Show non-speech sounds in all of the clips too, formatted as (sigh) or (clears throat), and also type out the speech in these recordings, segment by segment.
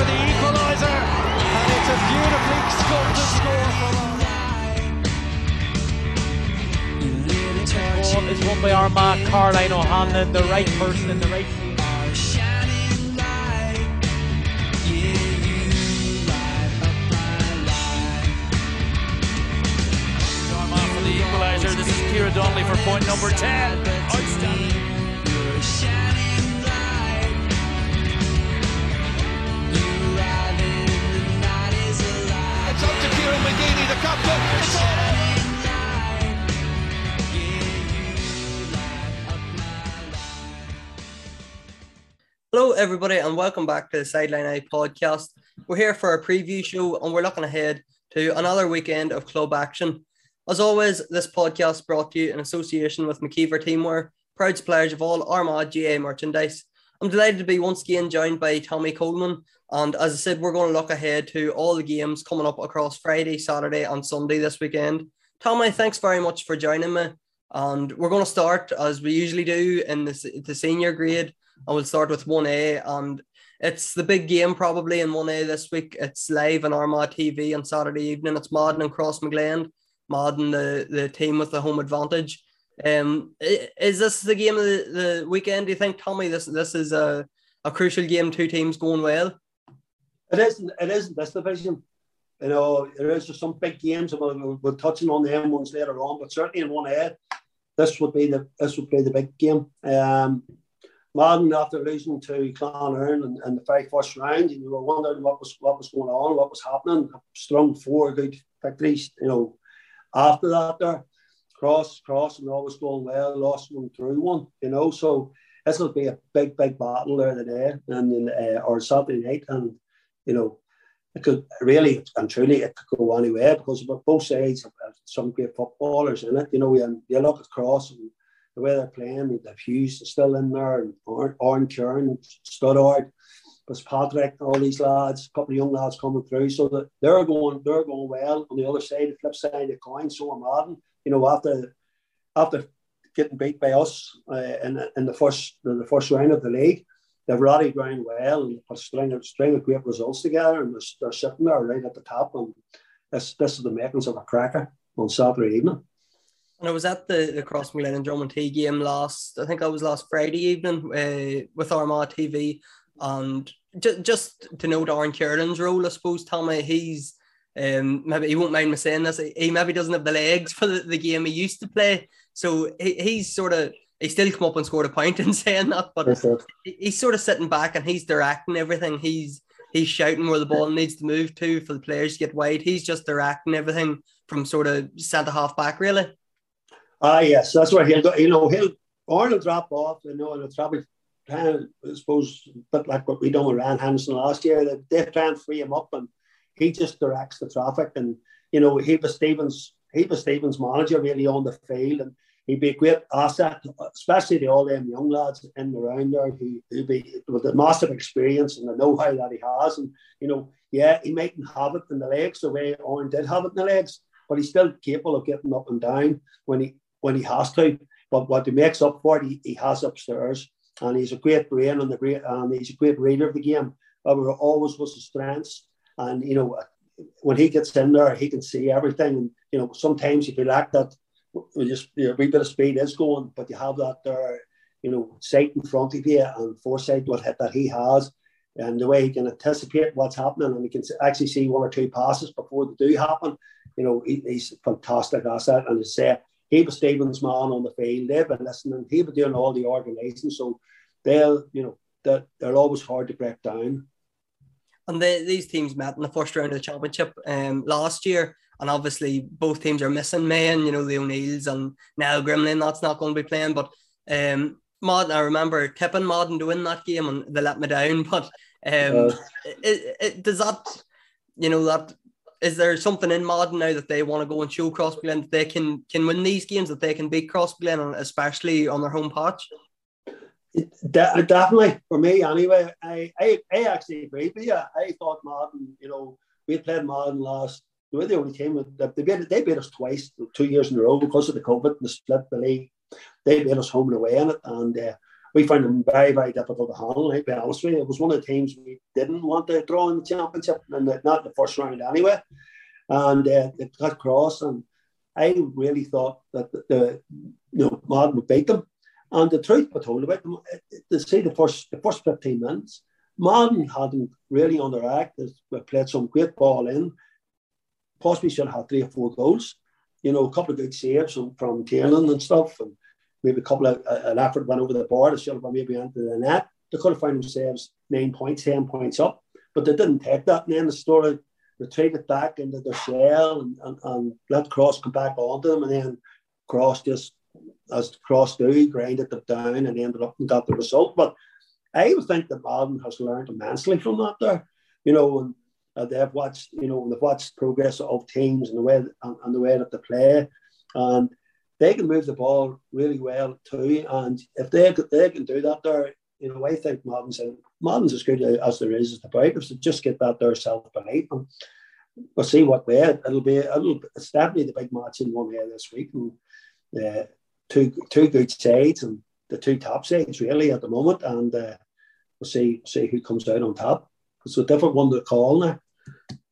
for the equaliser, and it's a beautifully sculpted score from Ball is won by Armagh, Caroline O'Hanlon, the right person in the right. For equaliser. This is Kira Donnelly for point number 10. Hello, everybody, and welcome back to the Sideline Eye podcast. We're here for a preview show, and we're looking ahead to another weekend of club action. As always, this podcast brought to you in association with McKeever Teamwear, proud suppliers of all Armagh GAA merchandise. I'm delighted to be once again joined by Tommy Coleman, and as I said, we're going to look ahead to all the games coming up across Friday, Saturday, and Sunday this weekend. Tommy, thanks very much for joining me, and we're going to start as we usually do in the, the senior grade and we'll start with 1A. And it's the big game probably in 1A this week. It's live on Armagh TV on Saturday evening. It's Madden and Crossmaglen. Madden, the, the team with the home advantage. Um, is this the game of the, the weekend? Do you think, Tommy? This this is a, a crucial game. Two teams going well. It isn't. It isn't this division. You know, there is some big games, and we'll, we'll, touching on them ones later on. But certainly in one A, this would be the this would be the big game. Um, Madden after losing to Clonerne in, in the very first round, you were wondering what was what was going on, what was happening. Strung four good victories, you know. After that, there cross cross and all was going well, lost one through one, you know. So this will be a big big battle there today and in, uh, or Saturday night, and you know it could really and truly it could go anywhere because both sides have, some great footballers in it. You know, and you look at Cross and the way they're playing, the Hughes is still in there, and Aaron Kernan, Studdard, Patrick, all these lads, a couple of young lads coming through, so that they're going, they're going well. On the other side, the flip side of the coin, so am Madden. You know, after after getting beat by us uh, in, in the first the first round of the league, they've rallied round well and put a string of string of great results together, and they're, they're sitting there right at the top. And this this is the makings of a cracker on Saturday evening. And I was at the, the Crossmaglen and Dromintee game last, I think I was last Friday evening uh, with Armagh TV. And ju- just to note Aaron Kernan's role, I suppose, Tommy, he's um, maybe he won't mind me saying this, he maybe doesn't have the legs (laughs) for the, the game he used to play. So he, he's sort of, he still come up and scored a point (laughs) in saying that, but he- he's sort of sitting back and he's directing everything. He's he's shouting where the ball needs to move to for the players to get wide. He's just directing everything from sort of centre half back, really. Ah, yes, that's where he'll go. You know, he'll Arnold drop off. You know, and it's probably I suppose, a bit like what we done with Ryan Hansen last year. That they try and free him up, and he just directs the traffic. And you know, he was Stevens. He was Stevens' manager really on the field, and he'd be a great asset, especially to all them young lads in the round there who who be with the massive experience and the know-how that he has. And you know, yeah, he mightn't have it in the legs the way Owen did have it in the legs, but he's still capable of getting up and down when he when he has to. But what he makes up for it, he, he has upstairs. And he's a great brain and, the great, and he's a great reader of the game. Were always was his strengths. And, you know, when he gets in there, he can see everything. And, you know, sometimes if you lack that, just you a wee bit of speed is going, but you have that there, you know, sight in front of you and foresight what that he has. And the way he can anticipate what's happening and he can actually see one or two passes before they do happen, you know, he, he's a fantastic asset. And as I say, he was Stevens' man on the field. They've been listening. He was doing all the organising. So they'll, you know, they're, they're always hard to break down. And they, these teams met in the first round of the championship um, last year. And obviously, both teams are missing man, you know, the O'Neills and Niall Grimley. That's not going to be playing. But um, Madden, I remember tipping Madden to win that game and they let me down. (laughs) But um, Uh. it, it, does that, you know, that is there something in Madden now that they want to go and show Crossglen that they can can win these games, that they can beat Crossglen, especially on their home patch? De- definitely for me anyway. I, I I actually agree with you. I thought Madden, you know, we played Madden last. They were the only team that they beat, they beat us twice, two years in a row because of the COVID and the split the league. They beat us home and away in it, and uh, we found them very, very difficult to handle. Be honest with you, it was one of the teams we didn't want to draw in the championship, and not the first round anyway. And uh, it got cross, and I really thought that the, the you know Madden would beat them. And the truth be told about them, to see the first the first fifteen minutes, Madden hadn't really on act. They played some great ball in. Possibly should have had three or four goals. You know, a couple of good saves from, from and stuff, and maybe a couple of uh, an effort went over the bar. They should have maybe into the net. They could have found themselves nine points, ten points up, but they didn't take that. And then the story retreated back into their shell and, and, and let Cross come back onto them, and then Cross just as Cross do grinded them down and ended up and got the result. But I would think that Madden has learned immensely from that there, you know, and uh, they've watched, you know, they've watched progress of teams and the way and, and the way that they play, and they can move the ball really well too. And if they they can do that there, you know, I think Madden's and Madden's as good as there is as the Breakers to just get that there self belief. And we'll see what way it'll be. It'll it's definitely the big match in one here this week. And uh, two two good sides and the two top sides really at the moment, and uh, we'll see see who comes out on top. It's a different one to call now.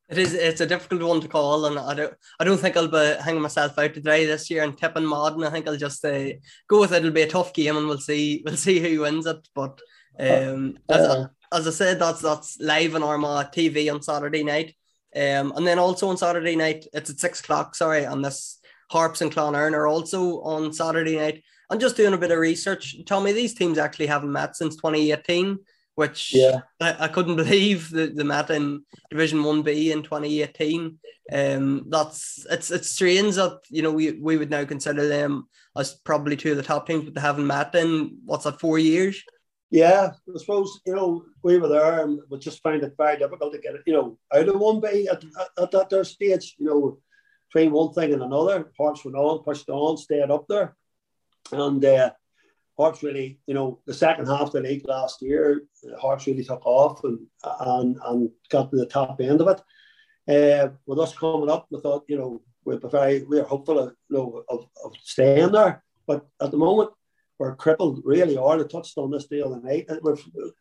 It is. It's a difficult one to call, and I don't. I don't think I'll be hanging myself out today this year and tipping Madden. I think I'll just uh, go with it. It'll be a tough game, and we'll see. (laughs) We'll see who wins it. But um, as, uh, as I said, that's that's live on Armagh TV on Saturday night. Um, and then also on Saturday night, it's at six o'clock. Sorry, and this Harps and Clonerne are also on Saturday night. I'm just doing a bit of research. Tommy, these teams actually haven't met since 2018 which yeah. I, I couldn't (laughs) believe the, the met in Division 1B in 2018. Um, that's it's it's strange that you know we, we would now consider them as probably two of the top teams, but they haven't met in what's that four years. Yeah, I suppose you know we were there and we just found it very difficult to get it, you know, out of one bay at, at, at that their stage. You know, between one thing and another, Harps went on, pushed on, stayed up there, and uh, Harps really, you know, the second half of the league last year, Harps really took off and and, and got to the top end of it. Uh, with us coming up, we thought, you know, we're very we're hopeful of, you know, of, of staying there. But at the moment, we're crippled, really are. They touched on this deal tonight. We're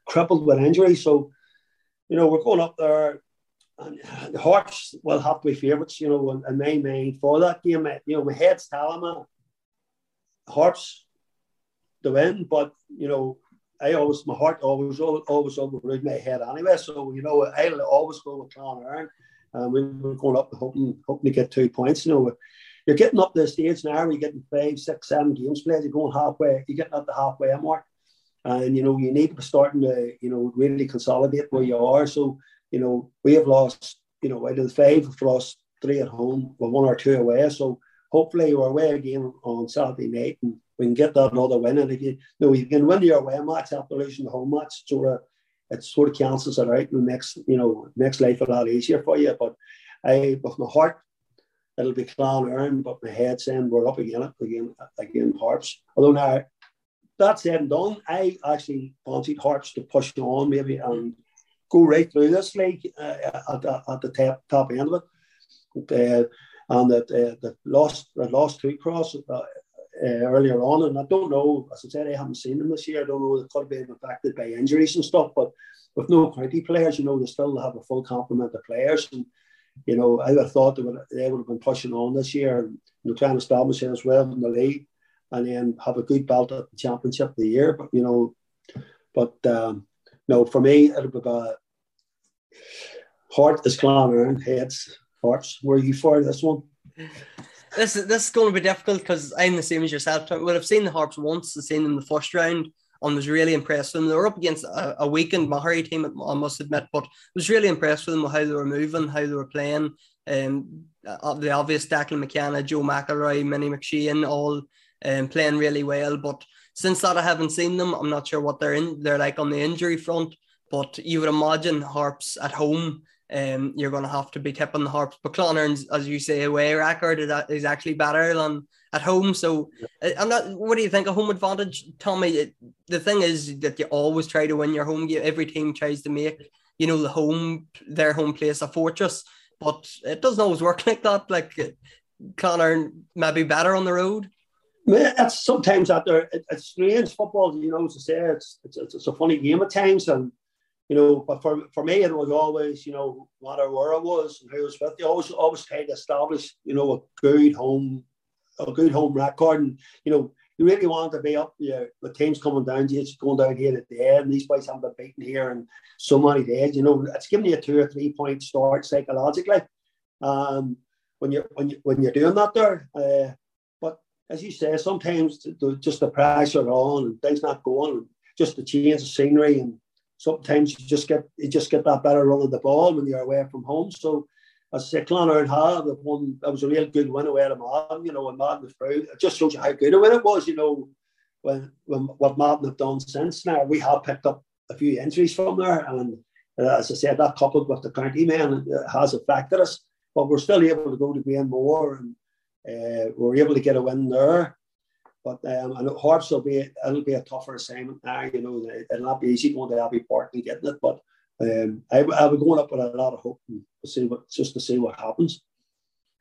crippled with injury. So, you know, we're going up there and the Harps will have to be favourites, you know, in, in mind for that game. You know, my head's telling me Harps to win. But you know, I always my heart always always overrode my head anyway. So you know, I'll always go with Clonerne. and we were going up hoping hoping to get two points. You know, you're getting up the stage now. You're getting five, six, seven games played. You're going halfway. You're getting up the halfway mark, and you know you need to be starting to you know really consolidate where you are. So you know we have lost. You know, out of the five, we've lost three at home, well, one or two away. So hopefully we're away again on Saturday night and we can get that another win. And if you, you know, you can win your away match after losing the home match, sort of it sort of cancels it out and makes you know makes life a lot easier for you. But I with my heart it'll be Clonerne, but my head saying we're up again again again Harps. Although now that said and done, I actually fancied Harps to push on maybe and go right through this league uh, at, the, at the top, top end of it. Uh, and that uh, the lost the lost two cross uh, earlier on. And I don't know, as I said, I haven't seen them this year. I don't know, they could have been affected by injuries and stuff, but with no county players, you know, they still have a full complement of players. And, you know, I would have thought they would, they would have been pushing on this year and, you know, trying to establish as well in the league and then have a good belt at the championship of the year. But, you know, but um, no, for me, it'll be about heart is Clonerne, heads, hearts. Were you for this one? this is this is going to be difficult because I'm the same as yourself. Well, I've seen the Harps once. I've seen them the first round and was really impressed with them. They were up against a, a weakened Maghery team, I must admit, but I was really impressed with them with how they were moving, how they were playing. Um, uh, the obvious Declan McKenna, Joe McElroy, Minnie McShane, all um, playing really well. But since that, I haven't seen them. I'm not sure what they're in. They're like on the injury front. But you would imagine Harps at home um, you're going to have to be tipping the Harps. But Clonerne's, as you say, away record is actually better than at home. So uh, I'm not. What do you think? A home advantage, Tommy? The thing is that you always try to win your home game. Every team tries to make you know the home their home place a fortress, but it doesn't always work (laughs) like that. Like Clonerne maybe better on the road. It's sometimes out there. It, it's strange football, you know. To say it's, it's it's a funny game at times, and you know. But for for me, it was always, you know, matter where I was and who I was with. You always always tried to establish, you know, a good home, a good home record, and you know, you really want to be up there. The team's coming down to you, it's going down here at the end. These boys haven't been beaten here in so many days. You know, it's giving you a two or three point start psychologically. Um, when you're when you when you're doing that there. Uh, but as you say, sometimes the, just the pressure on and things not going, and just the change of scenery, and sometimes you just get you just get that better run of the ball when you're away from home. So, as I say, Clonard had the one that was a real good win away to Madden, you know, when Madden was through. It just shows you how good a win it was, you know, when when what Martin have done since. Now we have picked up a few injuries from there, and uh, as I said, that coupled with the county man has affected us. But we're still able to go to Granemore and uh, we're able to get a win there. But um, I know Harps will be it'll be a tougher assignment now. You know, it'll not be easy going to Abbey Park and getting it. But um, I, I'll be going up with a lot of hope and see what just to see what happens.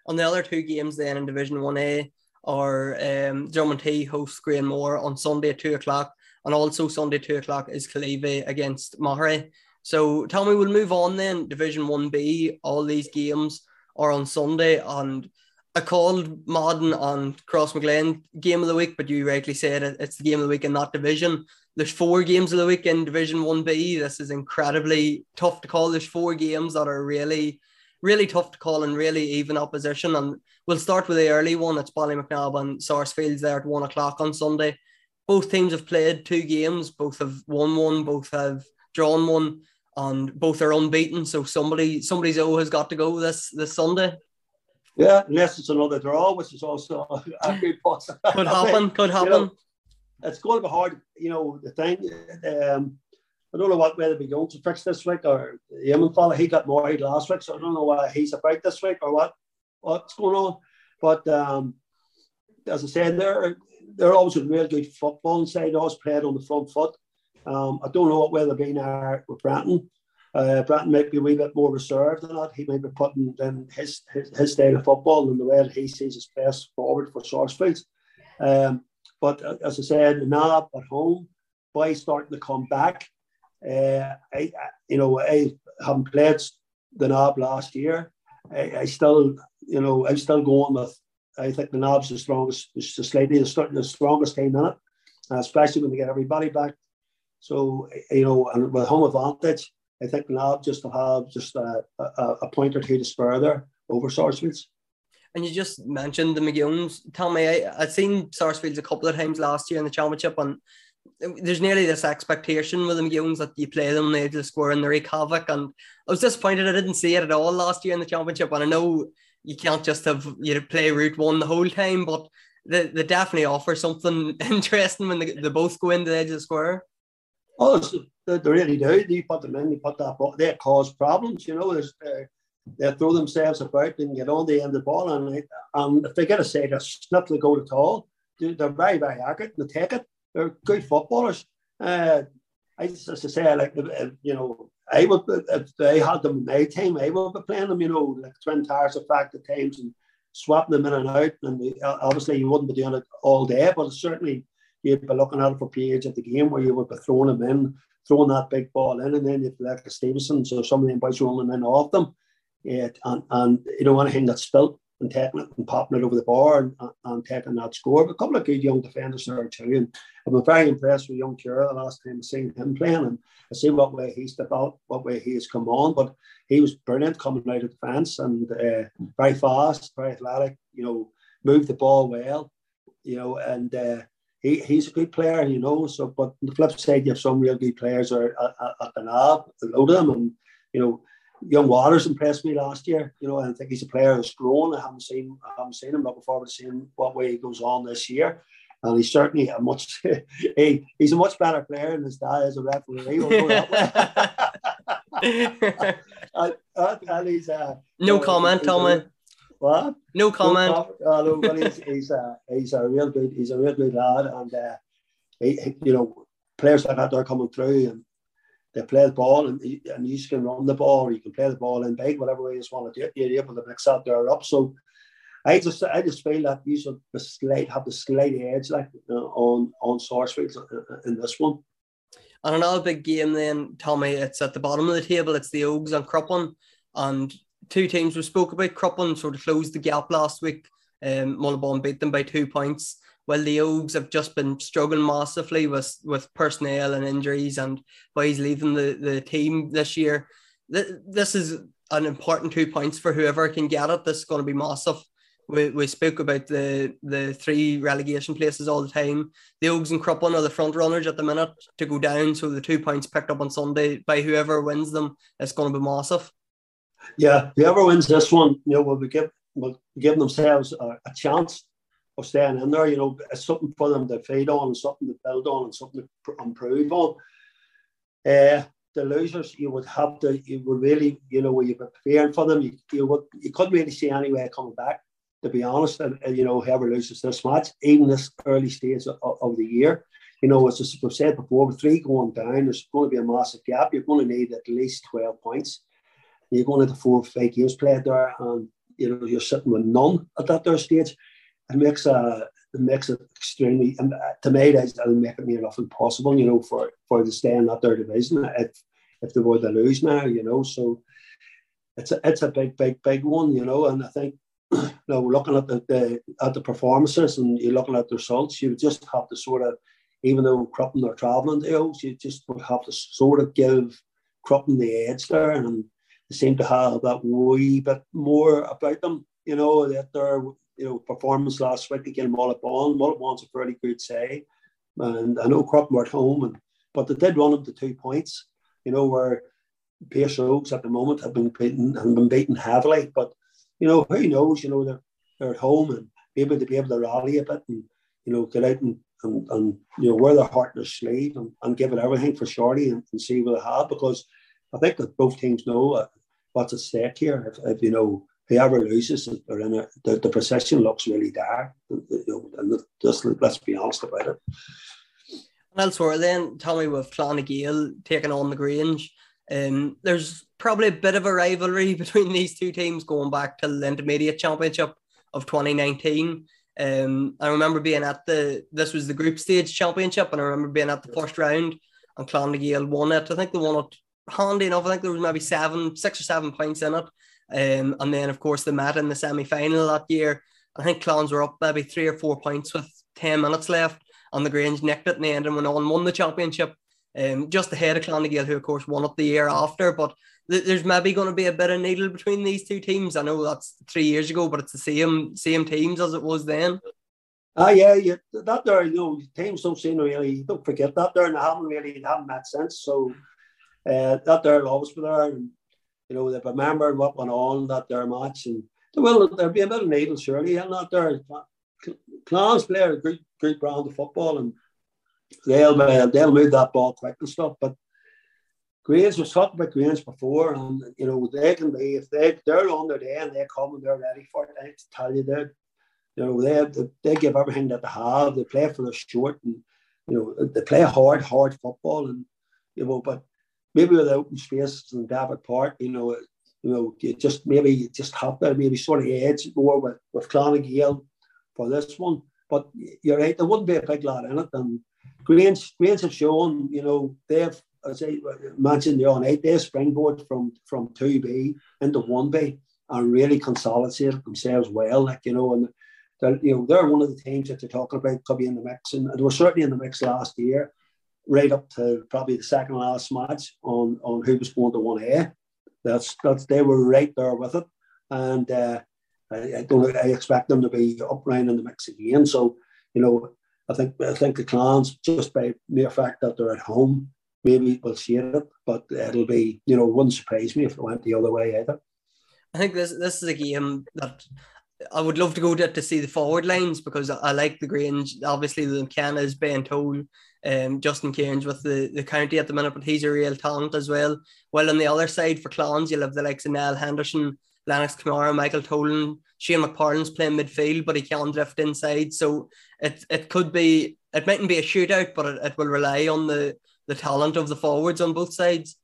On the other two games, then in Division One A, or um, Dromintee hosts Granemore on Sunday at two o'clock, and also Sunday two o'clock is Killeavy against Maghery. So tell me, we'll move on then. Division One B, all these games are on Sunday, and I called Madden on Crossmaglen game of the week, but you rightly said it, it's the game of the week in that division. There's four games of the week in Division 1B. This is incredibly tough to call. There's four games that are really, really tough to call and really even opposition. And we'll start with the early one. It's Ballymacnab and Sarsfields there at one o'clock on Sunday. Both teams have played two games, both have won one, both have drawn one, and both are unbeaten. So somebody somebody's O has got to go this this Sunday. Yeah, unless it's another draw, which is also (laughs) a good possibility. Could (laughs) happen. Could happen. You know, it's going to be hard. You know, the thing. Um, I don't know what way they're going to fix this week. Or the Yemen fella, he got married last week, so I don't know why he's about this week or what what's going on. But um, as I said, they're they're always a real good football inside. Always played on the front foot. Um, I don't know what way they'll be now with Brenton. Uh, Bratton might be a wee bit more reserved than that. He might be putting then his, his, his style of football and the way that he sees his best forward for Sarsfields. Um, but uh, as I said, now at home, boys starting to come back. Uh, I, you know, I haven't played the Knob last year. I, I, still, you know, I'm still going with. I think the Knob's the strongest, the slightly the strongest team in it, especially when they get everybody back. So you know, and with home advantage, I think now just to have just a, a, a point or two to spur there over Sarsfields. And you just mentioned the McGeows. Tell me, I, I've seen Sarsfields a couple of times last year in the championship, and there's nearly this expectation with the McGeows that you play them, they just score and they wreak havoc. And I was disappointed I didn't see it at all last year in the championship. And I know you can't just have you know, play route one the whole time, but they, they definitely offer something (laughs) interesting when they, they both go into the edge of the square. Oh, they, they really do. They put them in, they put that ball, they cause problems, you know. There's, uh, they throw themselves about and get on the end of the ball. And, and if they get a say, they snap the goal at all. They're very, very accurate and they take it. They're good footballers. Uh, I as I say, like, uh, you know, I would, if they had them in my team, I would be playing them, you know, like twin tires effect at times and swapping them in and out. And they, obviously, you wouldn't be doing it all day, but certainly you'd be looking at it for periods of the game where you would be throwing them in throwing that big ball in, and then you've like a Stevenson, so some of them boys rolling in off them, yeah, and, and you know anything that's spilt and taking it and popping it over the bar and, and taking that score. But a couple of good young defenders there too, and I've been very impressed with young Cura the last time I've seen him playing, and I see what way he's developed, what way he has come on. But he was brilliant coming out of defence and uh, very fast, very athletic. You know, moved the ball well. You know, and uh, he, he's a good player, you know. So, but on the flip side, you have some real good players are at, the knob, a load of them, and you know, young Waters impressed me last year. You know, I think he's a player who's grown. I haven't seen, I haven't seen him. Looking forward to seeing what way he goes on this year. And he's certainly a much, (laughs) he, he's a much better player than his dad as a referee. and, (laughs) (laughs) and, he's uh, no comment, Tommy. What? No comment. No, no, but he's (laughs) he's a he's a real good he's a real good lad, and uh, he, he, you know players like that are coming through and they play the ball and and you can run the ball or you can play the ball in big whatever way you want to do it. You're able to mix out there up. So I just I just feel that you should the slight have the slight edge like uh, on on Sarsfield in this one. And another big game then, Tommy, it's at the bottom of the table. It's the Oaks and Cruppin. And two teams we spoke about. Cruppin sort of closed the gap last week. Um, Mullaghbawn beat them by two points. Well, the Oaks have just been struggling massively with, with personnel and injuries and boys leaving the, the team this year. This is an important two points for whoever can get it. This is going to be massive. We, we spoke about the the three relegation places all the time. The Oaks and Cruppin are the front runners at the minute to go down. So the two points picked up on Sunday by whoever wins them, it's going to be massive. Yeah, whoever wins this one, you know, will be give will give themselves a, a chance of staying in there. You know, it's something for them to feed on, and something to build on, and something to improve on. Uh, the losers, you would have to, you would really, you know, when you're preparing for them, you, you would, you couldn't really see any way coming back. To be honest, and, and you know, whoever loses this match, even this early stage of, of the year, you know, as we've said before, with three going down, there's going to be a massive gap. You're going to need at least 12 points. You're going into four five games played there, and you know you're sitting with none at that there stage. It makes a it makes it extremely and uh, to me that will make it near enough impossible, you know, for for to stay in that third division if if they were to lose now, you know. So it's a it's a big, big, big one, you know, and I think (clears throat) you know, looking at the, the at the performances and you're looking at the results, you just have to sort of even though Cruppin are travelling to you just would have to sort of give Cruppin the edge there and they seem to have that wee bit more about them. You know that their you know performance last week against Mullaghbawn. Mullaghbawn's a fairly good say, and I know Cruppin were at home, and but they did run them to two points. You know where Pearse Oaks at the moment have been beaten and been beaten heavily, but you know who knows? You know they're they're at home and able to be able to rally a bit and you know get out and and, and you know wear their heart in their sleeve and, and give it everything for Shorty and, and see what they have because I think that both teams know what's at stake here. If, if you know whoever loses, or in a, the, the procession looks really dark. You know, and just let's be honest about it. And elsewhere, then Tommy with Clan na Gael taking on the Grange. Um, there's probably a bit of a rivalry (laughs) between these two teams going back to the intermediate championship of 2019. Um, I remember being at the this was the group stage championship, and I remember being at the first round, and Clonagale won it. I think they won it handy enough. I think there was maybe seven, six or seven points in it. Um, and then of course they met in the semi final that year. I think Clowns were up maybe three or four points with 10 minutes left. And the Grange nicked it in the end and went on won the championship. Um, just ahead of Clan na Gael, who of course won it the year after. But th- there's maybe going to be a bit of needle between these two teams. I know that's three years ago, but it's the same same teams as it was then. Ah, yeah, yeah, that there, you know, teams don't seem really, don't forget that there, and they haven't really, haven't met since. So uh, that they'll always be there. And, you know, they've remembered what went on that their match. And they will, there'll be a bit of needle, surely. And not there. Clans play a great, good brand of football and they'll, uh, they'll move that ball quick and stuff. But Grange, was talking about Grange before, and you know, they can be, if they, they're on their day and they come and they're ready for it, I tell you, that you know, they, they give everything that they have. They play for the short and, you know, they play hard, hard football. And, you know, but maybe with the open spaces in Davitt Park, you know, you know, you just maybe you just have to maybe sort of edge more with, with Clan na Gael for this one. But you're right, there wouldn't be a big lot in it. And Grange, Grange have shown, you know, they've, as I mentioned the other night, they springboard from from 2B into 1B and really consolidated themselves well, like, you know, and they're, you know, they're one of the teams that they're talking about could be in the mix. And they were certainly in the mix last year right up to probably the second last match on, on who was going to 1A. That's, that's they were right there with it. And uh, I, I, don't I expect them to be up round in the mix again. So, you know, I think I think the clans just by mere fact that they're at home, maybe will see it, but it'll be, you know, wouldn't surprise me if it went the other way either. I think this this is a game that I would love to go to, to see the forward lines because I, I like the Grange. Obviously, the McKenna is Ben Toll um, Justin Cairns with the, the county at the minute, but he's a real talent as well. Well, on the other side for Clowns, you'll have the likes of Nell Henderson, Lennox Kamara, Michael Tolan, Shane McPartland's playing midfield, but he can drift inside. So it it could be it mightn't be a shootout, but it, it will rely on the the talent of the forwards on both sides.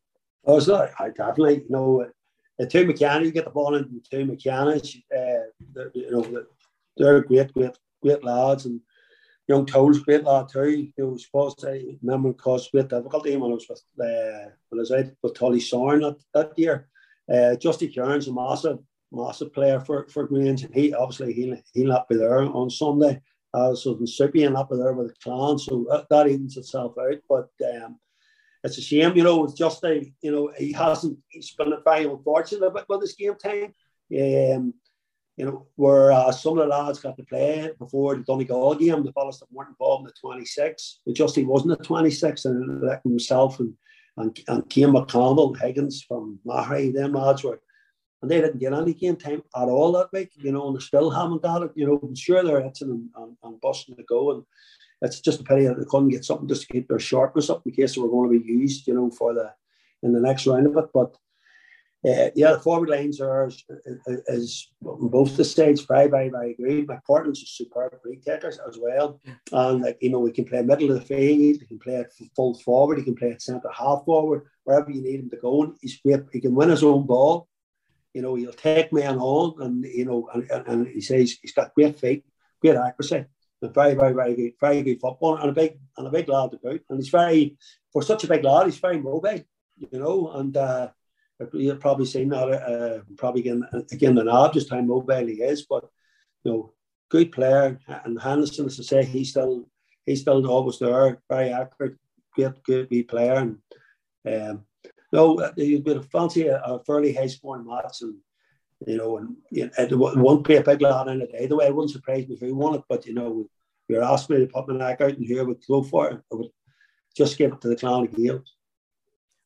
Oh, it's not. I definitely you know the two McKenna, you get the ball into the two McKenna's, uh, you know, they're great, great, great lads, and young Toll's great lad too. You know, supposed to remember caused great difficulty when I was with uh, when I was out with Tully Sorn that, that year. Uh, Justy Kearns, a massive, massive player for, for Grange, and he obviously he'll he'll not be there on Sunday. Uh, so the Soupy and be there with the clan, so that, that evens itself out. But um, it's a shame, you know, it's just a, you know, he hasn't, he's been a very unfortunate with, with his game time. Um, you know, where uh, some of the lads got to play before the Donegal game, the fellas that weren't involved in the 26, but just he wasn't at 26, and like himself and and, and Cian McConnell, Higgins from Maghery, them lads were, and they didn't get any game time at all that week, you know, and they still haven't got it, you know, I'm sure they're hitting and, and, and busting to go, and it's just a pity that they couldn't get something just to keep their sharpness up in case they were going to be used, you know, for the in the next round of it, but uh, yeah, the forward lines are as, on both the stages very, very, very good. McPartland's a superb free takers as well. And like you know, we can play middle of the field, he can play it full forward, he can play it centre half forward, wherever you need him to go. He's great. He can win his own ball. You know, he'll take men on, and you know, and, and he says he's got great feet, great accuracy, and very, very, very good, very good football, and a big and a big lad to boot. And he's very for such a big lad, he's very mobile. You know, and. uh You've probably seen that uh, probably again again the nod just how mobile he is, but you know, good player and Henderson, as I say, he's still he's still always there, very accurate, great, good wee player, and um, no, you'd be fancy a, a fairly high scoring match, and you know, and you know, it won't be a big lad in it either way. It wouldn't surprise me if he won it, but you know, you're asking me to put my neck out and here would go for it. I would just give it to the Clan of Gaels.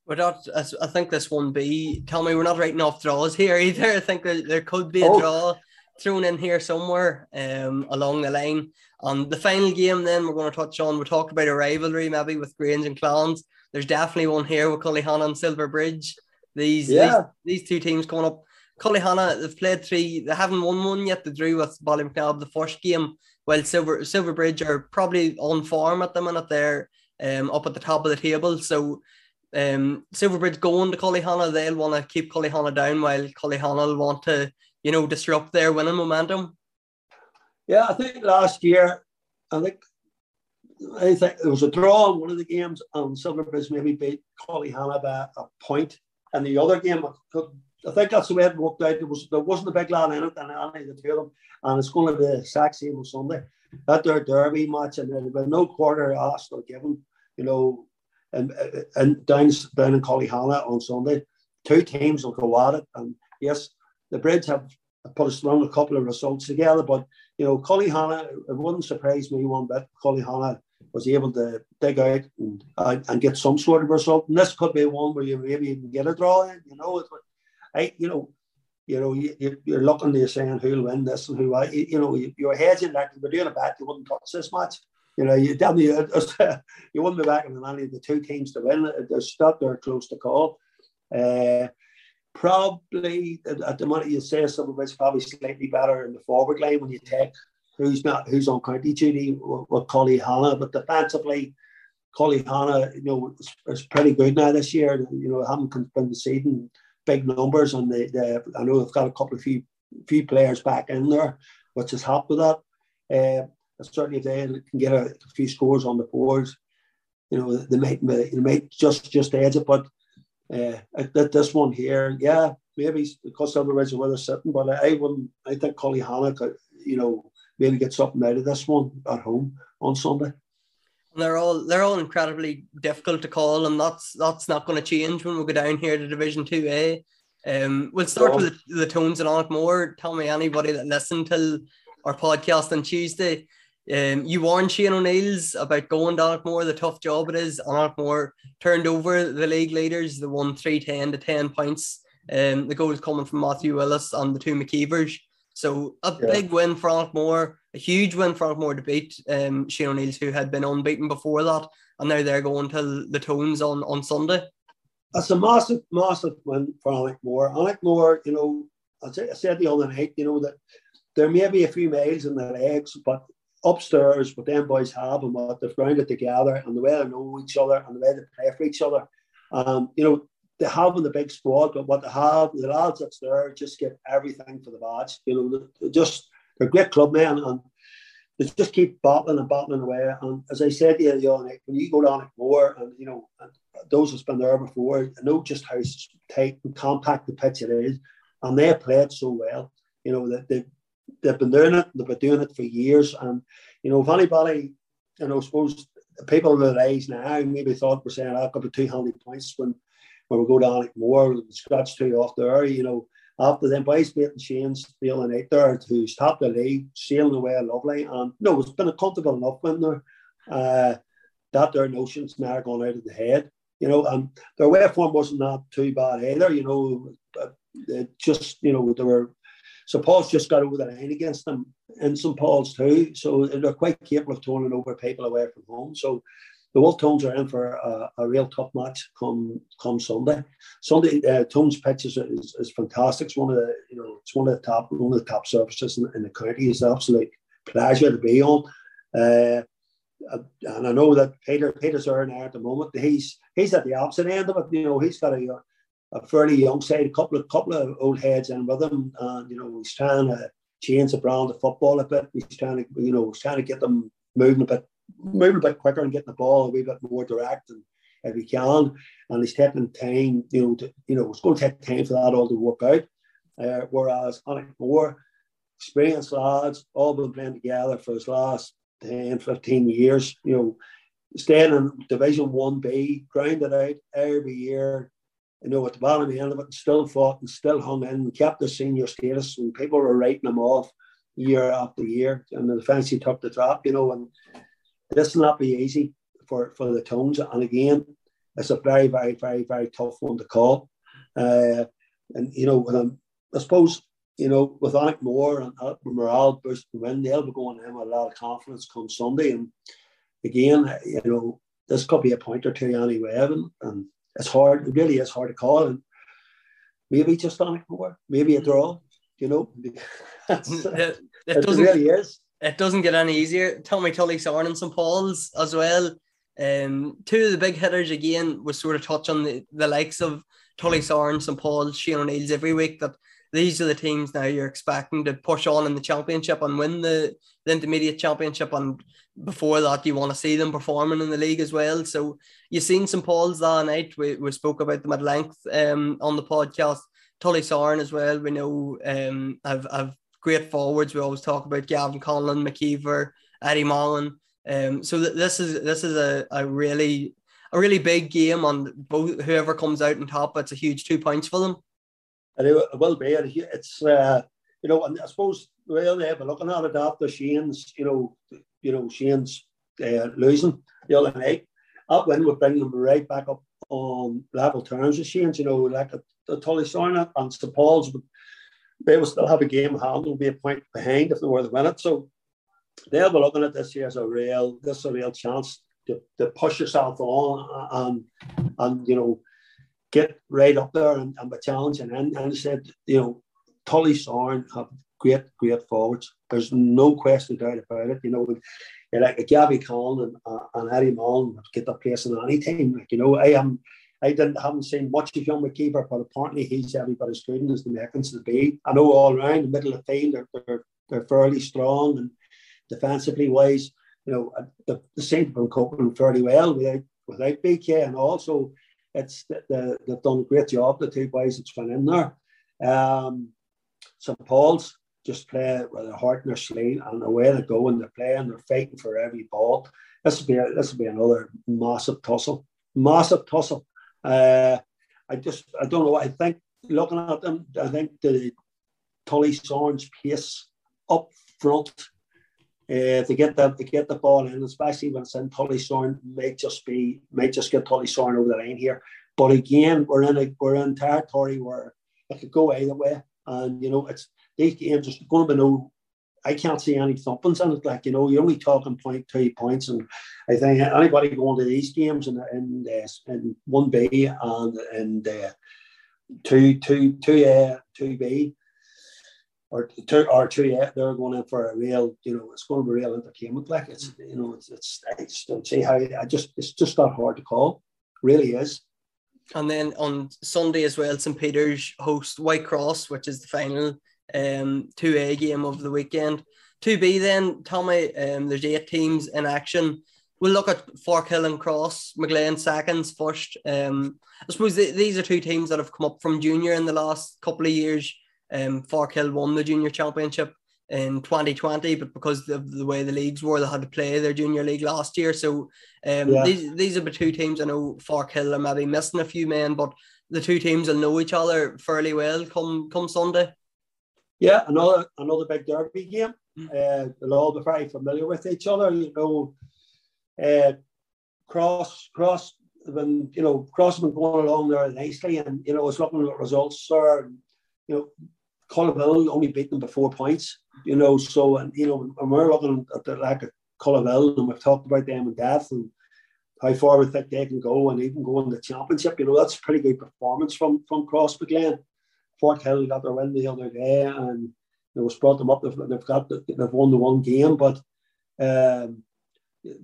We're not. I think this one be. Tell me, we're not writing off draws here (laughs) either. I think there, there could be a oh. draw thrown in here somewhere um, along the line. On the final game, then we're going to touch on. We talked about a rivalry maybe with Grange and Clowns. There's definitely one here with Cullyhanna and Silverbridge. These, yeah. these these two teams coming up. Cullyhanna, they've played three. They haven't won one yet. They drew with Ballymacnab the first game. While Silver Silver Bridge are probably on form at the minute. They're um, up at the top of the table. So um, Silverbridge going to Cullyhanna, they'll want to keep Cullyhanna down while Cullyhanna will want to, you know, disrupt their winning momentum. Yeah, I think last year, I think I think there was a draw in one of the games, and Silverbridge maybe beat Cullyhanna by a point. And the other game, I think that's the way it worked out. There was there wasn't a big lad in it, and any of the two of them, and it's going to be the exact same on Sunday. That their derby match, and there'll be no quarter asked or given. You know, and, and down, down in Cullyhanna on Sunday. Two teams will go at it. And yes, the Bridge have put us through a couple of results together, but you know, Cullyhanna, it wouldn't surprise me one bit. Cullyhanna was able to dig out and, uh, and get some sort of result. And this could be one where you maybe even get a draw in, you know. It's, I, you know, you know, you, you're looking to saying who'll win this and who I, you know, you're hedging like we're doing a bet, you wouldn't touch this match. You know, you tell me (laughs) you wouldn't be back in any of the two teams to win. They're stuck there close to call. Uh, probably at the moment you say some of it's probably slightly better in the forward line when you take who's not who's on county duty with Cullyhanna, but defensively, Cullyhanna, you know, is, is pretty good now this year. You know, haven't been conceding big numbers, and they, they I know they've got a couple of few few players back in there, which is helped with that. Uh, certainly if they can get a, a, few scores on the boards, you know, they might they might just just edge it. But uh, that this one here, yeah, maybe because otherwise where they're sitting, but I, I wouldn't. I think Cullyhanna could, you know, maybe get something out of this one at home on Sunday. they're all they're all incredibly difficult to call, and that's that's not going to change when we go down here to Division Two A. Um, we'll start with the, the tones and on more. Tell me anybody that listened to our podcast on Tuesday um, you warned Shane O'Neill's about going to Alkmaar, the tough job it is. Alkmaar turned over the league leaders, the one 310 to 10 points. Um, the goals coming from Matthew Willis and the two McKeevers. So a yeah. big win for Alkmaar, a huge win for Alkmaar to beat um, Shane O'Neill's, who had been unbeaten before that. And now they're going to the Tones on, on Sunday. That's a massive, massive win for Alkmaar. Alkmaar, you know, I said the other night, you know, that there may be a few miles in their legs, but upstairs what them boys have and what they've grounded together and the way they know each other and the way they play for each other. Um, you know, they having the big squad, but what they have, the lads that's there just get everything for the badge. You know, just they're great club men and they just keep battling and battling away. And as I said to the other night, when you go down at more and you know, and those who've been there before know just how tight and compact the pitch it is. And they played so well. You know, that they, they've been doing it, they've been doing it for years. And, you know, if anybody, you know, I suppose people with their age now maybe thought we're saying, I've got two handy points when, when we go down at more, and scratch two off there, you know, after them boys beating Shane's feeling out there who's topped the league, sailing away lovely. And no, it's been a comfortable enough win there. Uh, that their notions now gone out of the head. You know, and their way form wasn't that too bad either. You know, just you know they were. St Paul's just got over the line against them in St Paul's too, so they're quite capable of turning over people away from home. So the Wolfe Tones are in for a, a, real tough match come come Sunday. Sunday, uh, Tones pitch is, is, is, fantastic. It's one of the you know it's one of the top one of the top services in, in the county. It's an absolute pleasure to be on. Uh, and I know that Peter Peter's there now at the moment. He's he's at the opposite end of it. You know, he's got a, a fairly young side, a couple of couple of old heads in with them, and you know he's trying to change the brand of football a bit. He's trying to you know he's trying to get them moving a bit moving a bit quicker and getting the ball a wee bit more direct and if he can. And he's taking time, you know, to, you know, it's going to take time for that all to work out. Uh, whereas Alec Moore, experienced lads, all been playing together for his last 10, 15 years, you know, staying in Division 1B, grounded out every year, you know, at the bottom end of it, still fought and still hung in and kept the senior status when people were writing them off year after year. And the defence he took the drop, you know, and this will not be easy for, for the Tones. And again, it's a very, very, very, very tough one to call. Uh, and, you know, um, I suppose you know, with Alec Moore and uh, morale boosting win, they'll be going in with a lot of confidence come Sunday. And again, you know, this could be a point or two anyway, and, and it's hard, it really is hard to call. And maybe just Alec Moore, maybe a draw, you know. (laughs) Mm, it, it, doesn't, really is. It doesn't get any easier. Tommy Tullysarn and St. Paul's as well. Um, two of the big hitters again was sort of touch on the, the likes of Tullysarn, St. Paul's, Shane O'Neill's every week that these are the teams now you're expecting to push on in the championship and win the, the intermediate championship. And before that, you want to see them performing in the league as well. So you've seen St. Paul's that night. We, we spoke about them at length um, on the podcast. Tully Sarn as well. We know um, have, have great forwards. We always talk about Gavin Conlon, McKeever, Eddie Mullen. Um, so th- this is this is a, a really a really big game on both whoever comes out on top. It's a huge two points for them it will be. It's uh, you know, and I suppose well, they have looking at it after Shane's, you know, you know Shane's uh, losing the other night. That win would bring them right back up on level terms with Shane's. You know, like a, a Tullysarn and St Paul's, they will still have a game hand. Will be a point behind if they were to win it. So they'll be looking at this year as a real, this is a real chance to, to push yourself on and and you know get right up there and, and be challenging. And, and I said, you know, Tullysarn have great, great forwards. There's no question doubt about it. You know, you're like a Gabby Collin and, uh, and Eddie Mullen get the place in any team. Like, you know, I am I didn't haven't seen much of young McKeever, but apparently he's everybody's good as the makings to be. I know all around the middle of the field they're, they're, they're fairly strong and defensively wise, you know, the, the seem to be coping fairly well without without BK and also it's the, the, they've done a great job. The two boys that's been in there. Um, St Paul's just play with their heart in their sleeve and the way they go and they're playing, they're fighting for every ball. This will be a, this will be another massive tussle, massive tussle. Uh, I just I don't know. I think looking at them, I think the Tullysarn's pace up front uh, to get the to get the ball in, especially when it's in Tullysarn, might just be might just get Tully Tullysarn over the line here. But again, we're in a we're in territory where it could go either way, and you know it's these games are going to be no. I can't see any thumpings in it. Like you know, you're only talking point two points, and I think anybody going to these games in in uh, in one B and and uh, two two two A two B or two or two yeah, they're going in for a real, you know, it's going to be real entertainment. Like it's, you know, it's, it's I just don't see how I just it's just not hard to call, really is. And then on Sunday as well, St. Peter's host White Cross which is the final um, 2A game of the weekend. 2B then, Tommy, um, there's eight teams in action. We'll look at Forkhill and Cross, McLean seconds first. Um, I suppose th- these are two teams that have come up from junior in the last couple of years. Um, Forkhill won the junior championship in 2020, but because of the way the leagues were, they had to play their junior league last year. So um, yeah. these these are the two teams I know Forkhill are maybe missing a few men, but the two teams will know each other fairly well come come Sunday. Yeah, another another big derby game. Mm. Uh, they'll all be very familiar with each other. You know, uh, cross cross when you know cross have been going along there nicely, and you know it's looking at results there. you know, Cullowhill only beat them by four points. You know, so and you know, and we're looking at the lack of Cullowhill, and we've talked about them in depth and how far we think they can go, and even go in the championship. You know, that's a pretty good performance from from Crossmaglen. Forkhill got their win the other day, and it was brought them up. They've, they've got they've won the one game, but um,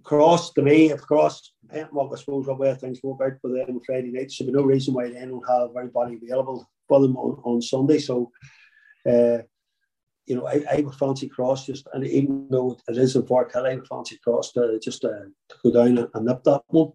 Cross to me, if Cross what I suppose what way things work out for them on Friday night, so there's no reason why they don't have everybody available for them on, on Sunday. So, uh, you know, I, I would fancy Cross just, and even though it is in Forkhill, I would fancy Cross to just uh, to go down and, and nip that one.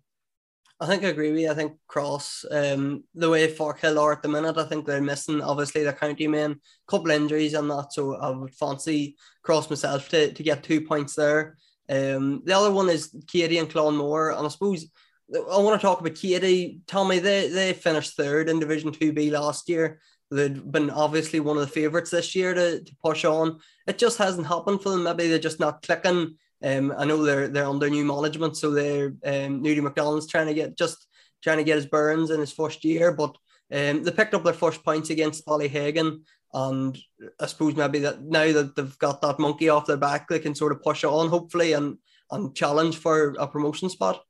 I think I agree with you. I think Cross, um, the way Forkhill are at the minute, I think they're missing obviously the county men, couple injuries and that. So I would fancy Cross myself to, to get two points there. Um, the other one is Keady and Clonmore, and I suppose I want to talk about Keady. Tell me, they they finished third in Division Two B last year. They'd been obviously one of the favourites this year to, to push on. It just hasn't happened for them. Maybe they're just not clicking. Um, I know they're they're under new management, so they're um, Nudie McDonald's trying to get just trying to get his burns in his first year, but um, they picked up their first points against Ballyhegan and I suppose maybe that now that they've got that monkey off their back, they can sort of push on hopefully and and challenge for a promotion spot.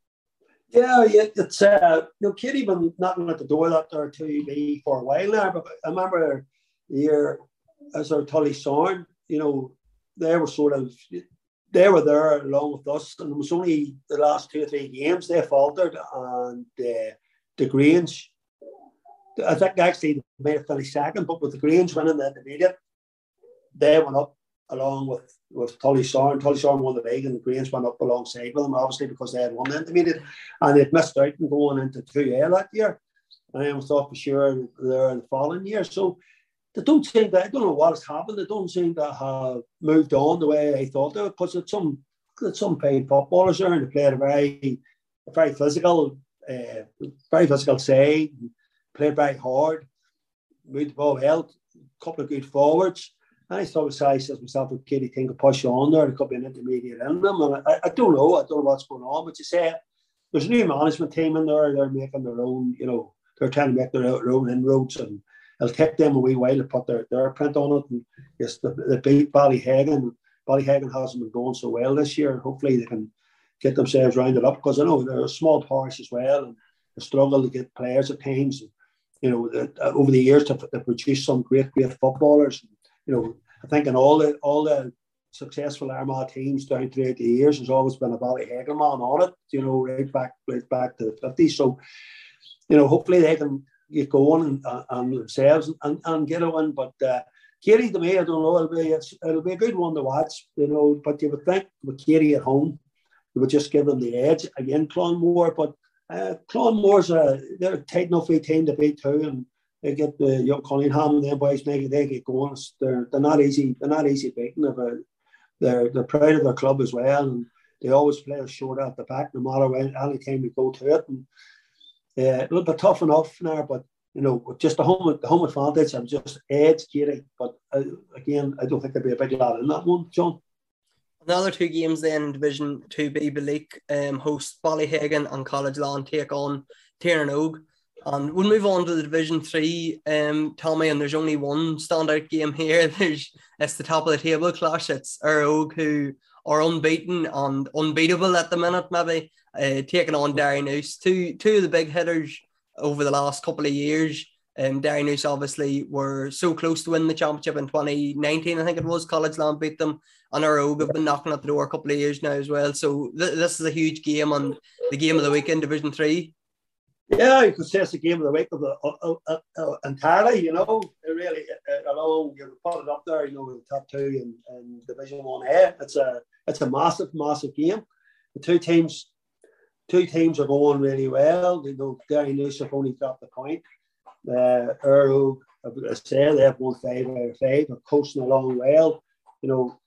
Yeah, it's uh, you know, Keady been knocking at the door that there to me for a while now. But I remember the year as our Tullysaran, you know, they were sort of they were there along with us, and it was only the last two or three games they faltered, and uh, the Grange I think actually they made it finish second, but with the Grange winning the intermediate, they went up along with with Tullysaran. Tully Sarn won the league, and the Greens went up alongside with them, obviously because they had won the intermediate, and they'd missed out and going into two A that year. And I thought for sure there in the following year. So they don't seem to, I don't know what has happened. They don't seem to have moved on the way I thought they would, because it's some it's some paid footballers there and they played a very a very physical, uh, very physical side played very hard, moved the ball well, a couple of good forwards. And I thought I says myself, if Keady can push on there, there could be an intermediate in them. And I, I don't know, I don't know what's going on. But you say there's a new management team in there, they're making their own, you know, they're trying to make their own inroads and it'll take them a wee while to put their, their print on it. And yes, the, the beat Ballyhegan. Ballyhegan hasn't been going so well this year. Hopefully they can get themselves rounded up because I know they're a small parish as well and they struggle to get players at times. And you know, uh, over the years to, to produced some great, great footballers. You know, I think in all the all the successful Armagh teams down throughout the years, there's always been a Ballyhegan man on it. You know, right back right back to the fifties. So, you know, hopefully they can get going and, uh, and themselves and, and get a win. But uh, Keady, to me, I don't know. It'll be it'll be a good one to watch. You know, but you would think with Keady at home, you would just give them the edge again, Clonmore. But uh, Clonmore's a they're a tight enough team to beat too, and they get the young Collingham and them boys make it, they get going. They're they're not easy. They're not easy beating. They're they're they're proud of their club as well, and they always play us short at the back, no matter when any time we go to it. And uh, a little bit tough enough now, but you know, just the home the home advantage. I'm just edge Keady, but uh, again, I don't think there'd be a big lad in that one, John. Another two games then in Division 2B, Beleek um, host Ballyhegan and Collegeland take on Tiernan And we'll move on to the Division 3, um, Tommy, and there's only one standout game here. (laughs) There's It's the top of the table clash. It's Eire who are unbeaten and unbeatable at the minute, maybe, uh, taking on Derrynoose. Two, two of the big hitters over the last couple of years. Um, Derrynoose obviously were so close to winning the championship in 2019, I think it was. Collegeland beat them, and Og have been knocking at the door a couple of years now as well. So th- this is a huge game on the game of the weekend, Division Three. Yeah, you could say it's a game of the week of the uh, uh, uh, entirely. You know, it really uh, alone you put it up there. You know, the top two and, in Division One A. It's a it's a massive, massive game. The two teams, two teams are going really well. You know, Derrynoose have only dropped the point. Uh, Earl, I say they have won five out of five. They're coaching along well. You know,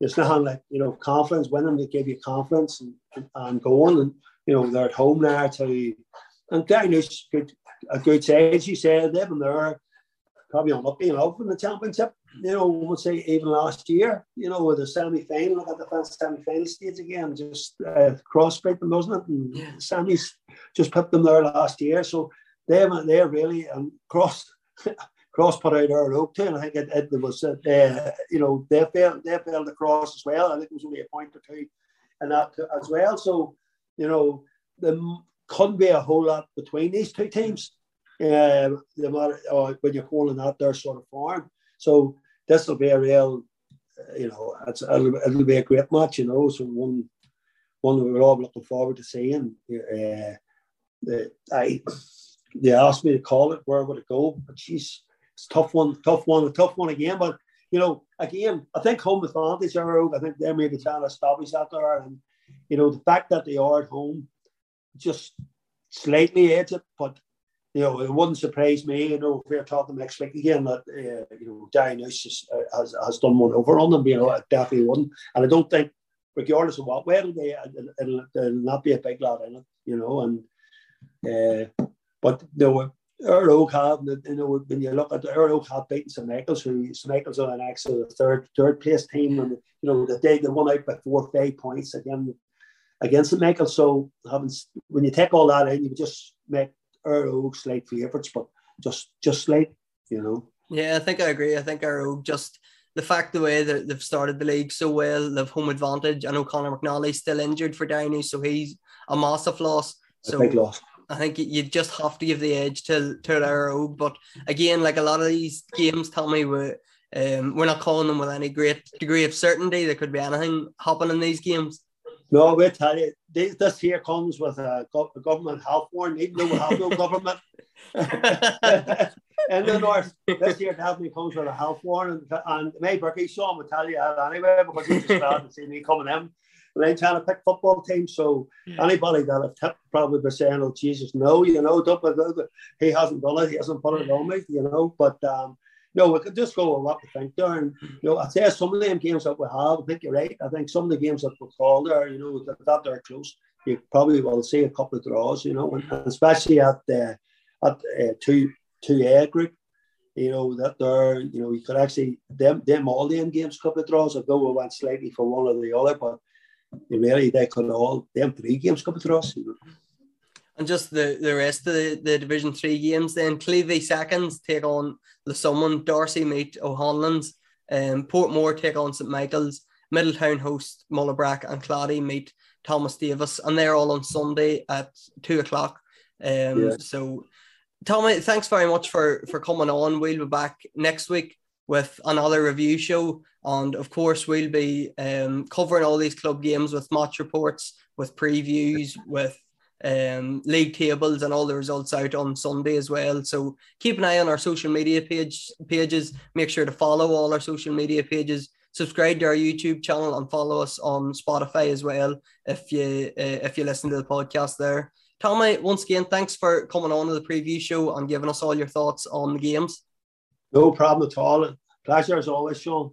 it's not like you know confidence. Winning they give you confidence and, and, and going, and you know they're at home now to and Derrynoose good a good side. She said they've been there probably unlucky enough in the championship. You know, we'll say even last year, you know, with the semi final, got the first semi final stage again, just uh, cross beat them, wasn't it? And yeah. semis just put them there last year. So they they're really and um, cross (laughs) cross put out our rope too. And I think it, it was uh, you know they failed they failed across as well. I think it was only a point or two and that as well. So you know the couldn't be a whole lot between these two teams. Uh, the matter, uh, when you're calling that their sort of form. So this will be a real, uh, you know, it's, it'll, it'll, be a great match, you know. So one, one we're all looking forward to seeing. Uh, the, I, they asked me to call it. Where would it go? But geez, it's tough one, tough one, a tough one again. But you know, again, I think home advantage are. I think they're maybe trying to establish that there, and you know, the fact that they are at home just slightly edge it, but you know, it wouldn't surprise me, you know, if we're talking next week again that, uh, you know, Derrynoose uh, has, has done one over on them, you know, it definitely wouldn't. And I don't think, regardless of what way it'll be, it'll, it'll, not be a big lot in it, you know, and, uh, but, you know, Eire Og have, you know, when you look at the Oak have beaten St Michael's, who St Michael's are an actual third third place team, and you know, the day they won out by four five points again against St Michael. So having when you take all that in, you just make Eire Og slight favourites, but just just slight, you know. Yeah, I think I agree. I think Earl just the fact the way that they've started the league so well, they've home advantage. I know Conor McNally's still injured for Downey, so he's a massive loss. So a big loss. I think you just have to give the edge to to Earl. But again, like a lot of these games, tell me we um, we're not calling them with any great degree of certainty. There could be anything happening in these games. No, we tell you, this, this here comes with a, a government health warning, even though we have no government. (laughs) in the north, this year definitely comes with a health warning. And May Berkey, Sean will tell you that anyway, because he just glad to see me coming in. But I'm trying to pick football teams, so yeah. anybody that have tipped probably be saying, "Oh Jesus, no," you know, don't. He hasn't done it. He hasn't put it on me, you know. But um, no, we could just go with what we think there. And, you know, I'd say some of them games that we have, I think you're right. I think some of the games that we call there, you know, that, that they're close, you probably will see a couple of draws, you know, and, especially at the at uh, two two A group, you know, that they're, you know, you could actually them them all the games couple of draws, although we went slightly for one or the other, but really they could all them three games couple of draws, you know. And just the, the rest of the, the Division 3 games then. Killeavy seconds take on the Someone, Darcy meet O'Hanlon's, um, Portmore take on St Michael's, Middletown host Mullabrack, and Clady meet Thomas Davis. And they're all on Sunday at 2 o'clock. Um, yeah. So, Tommy, thanks very much for, for coming on. We'll be back next week with another review show. And of course, we'll be um, covering all these club games with match reports, with previews, with um, league tables and all the results out on Sunday as well. So keep an eye on our social media page pages. Make sure to follow all our social media pages. Subscribe to our YouTube channel and follow us on Spotify as well if you uh, if you listen to the podcast there. Tommy, once again, thanks for coming on to the preview show and giving us all your thoughts on the games. No problem at all. Pleasure as always, Sean.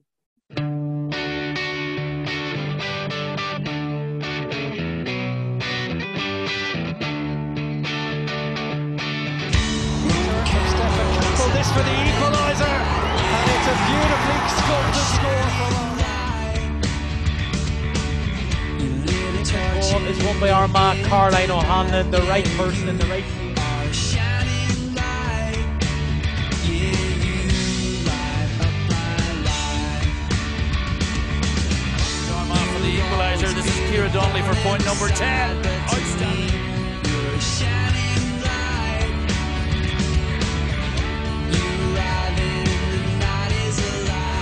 The right person in the right for the equalizer. This is Kira Donnelly for point number 10.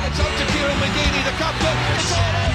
It's up to Kira McGeady, the captain. It's all over.